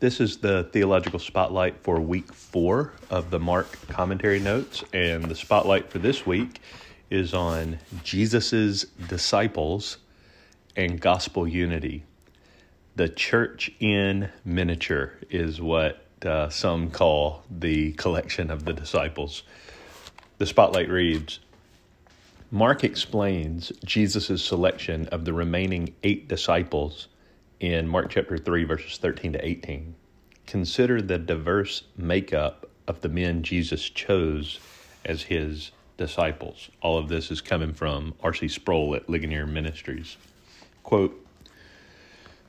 This is the theological spotlight for week four of the Mark commentary notes, and the spotlight for this week is on Jesus's disciples and gospel unity. The church in miniature is what uh, some call the collection of the disciples. The spotlight reads Mark explains Jesus' selection of the remaining eight disciples in Mark chapter 3, verses 13 to 18. Consider the diverse makeup of the men Jesus chose as his disciples. All of this is coming from R.C. Sproul at Ligonier Ministries. Quote,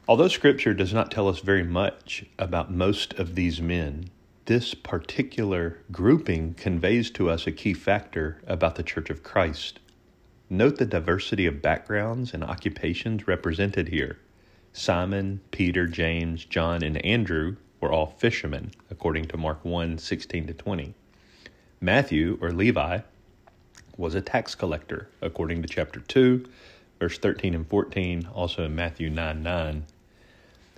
Although Scripture does not tell us very much about most of these men, this particular grouping conveys to us a key factor about the Church of Christ. Note the diversity of backgrounds and occupations represented here. Simon, Peter, James, John, and Andrew were all fishermen, according to Mark 1 16 to 20. Matthew, or Levi, was a tax collector, according to chapter 2, verse 13 and 14, also in Matthew 9 9.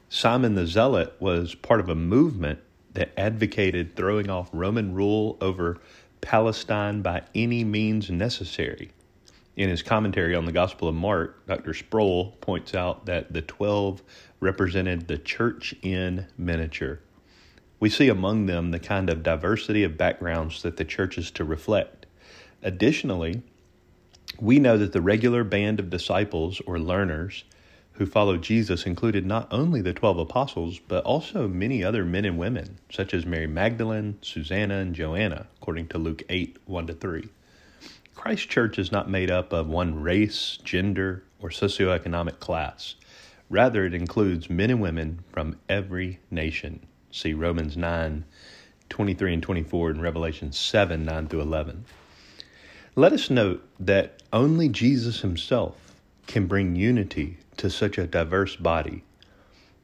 Simon the Zealot was part of a movement that advocated throwing off Roman rule over Palestine by any means necessary. In his commentary on the Gospel of Mark, Dr. Sproul points out that the 12 represented the church in miniature. We see among them the kind of diversity of backgrounds that the church is to reflect. Additionally, we know that the regular band of disciples or learners who followed Jesus included not only the 12 apostles, but also many other men and women, such as Mary Magdalene, Susanna, and Joanna, according to Luke 8 1 to 3. Christ Church is not made up of one race, gender, or socioeconomic class. Rather, it includes men and women from every nation. See Romans 9 23 and 24 and Revelation 7 9 through 11. Let us note that only Jesus himself can bring unity to such a diverse body.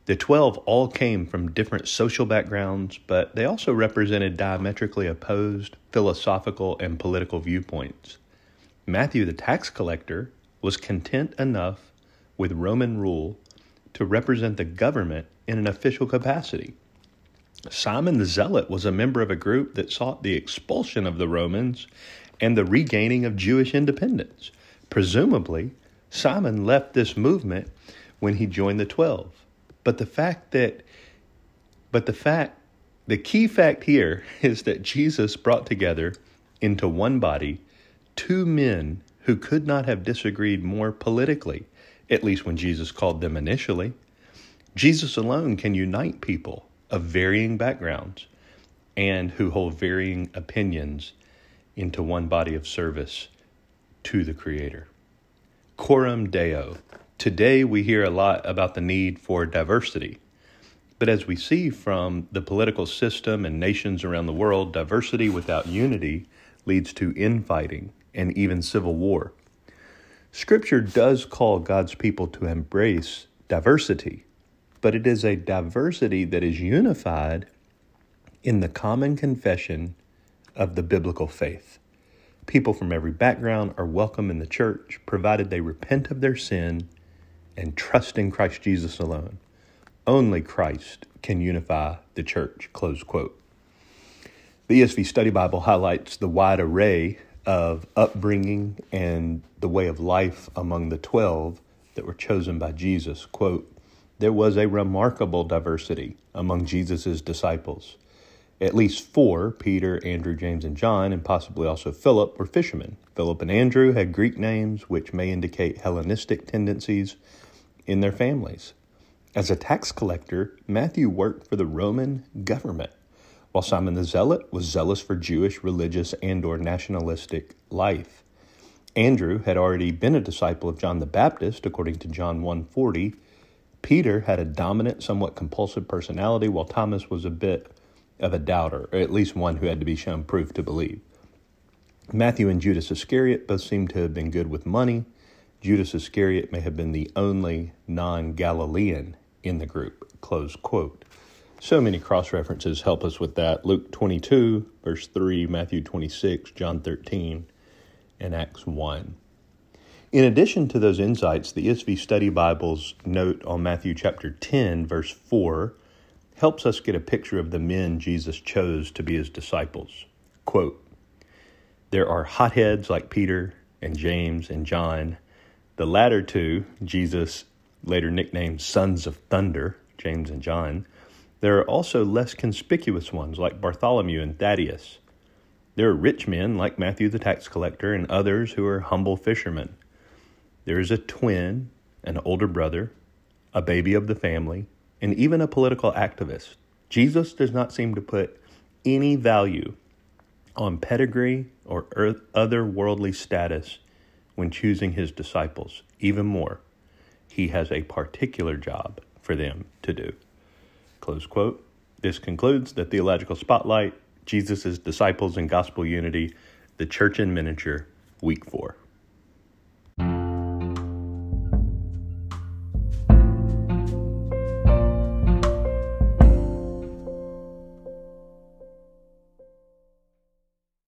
The 12 all came from different social backgrounds, but they also represented diametrically opposed philosophical and political viewpoints. Matthew, the tax collector, was content enough with Roman rule to represent the government in an official capacity. Simon the Zealot was a member of a group that sought the expulsion of the Romans and the regaining of Jewish independence. Presumably, Simon left this movement when he joined the 12. But the fact that, but the fact, the key fact here is that Jesus brought together into one body two men who could not have disagreed more politically, at least when Jesus called them initially. Jesus alone can unite people of varying backgrounds and who hold varying opinions into one body of service to the Creator. Coram Deo. Today we hear a lot about the need for diversity. But as we see from the political system and nations around the world, diversity without unity leads to infighting and even civil war. Scripture does call God's people to embrace diversity, but it is a diversity that is unified in the common confession of the biblical faith. People from every background are welcome in the church, provided they repent of their sin and trust in Christ Jesus alone. Only Christ can unify the church. Close quote. The ESV Study Bible highlights the wide array of upbringing and the way of life among the 12 that were chosen by Jesus. Quote, there was a remarkable diversity among Jesus' disciples. At least four, Peter, Andrew, James, and John, and possibly also Philip, were fishermen. Philip and Andrew had Greek names which may indicate Hellenistic tendencies in their families. As a tax collector, Matthew worked for the Roman government, while Simon the Zealot was zealous for Jewish religious and or nationalistic life. Andrew had already been a disciple of John the Baptist according to John 1:40. Peter had a dominant, somewhat compulsive personality while Thomas was a bit of a doubter, or at least one who had to be shown proof to believe. Matthew and Judas Iscariot both seem to have been good with money. Judas Iscariot may have been the only non Galilean in the group. Close quote. So many cross references help us with that. Luke 22, verse 3, Matthew 26, John 13, and Acts 1. In addition to those insights, the ESV Study Bibles note on Matthew chapter 10, verse 4, helps us get a picture of the men Jesus chose to be his disciples. Quote There are hotheads like Peter and James and John. The latter two, Jesus later nicknamed sons of thunder, James and John. There are also less conspicuous ones like Bartholomew and Thaddeus. There are rich men like Matthew the tax collector and others who are humble fishermen. There is a twin, an older brother, a baby of the family, and even a political activist. Jesus does not seem to put any value on pedigree or earth, other worldly status when choosing his disciples. Even more, he has a particular job for them to do. Close quote. This concludes the Theological Spotlight Jesus' Disciples and Gospel Unity, the Church in Miniature, Week 4.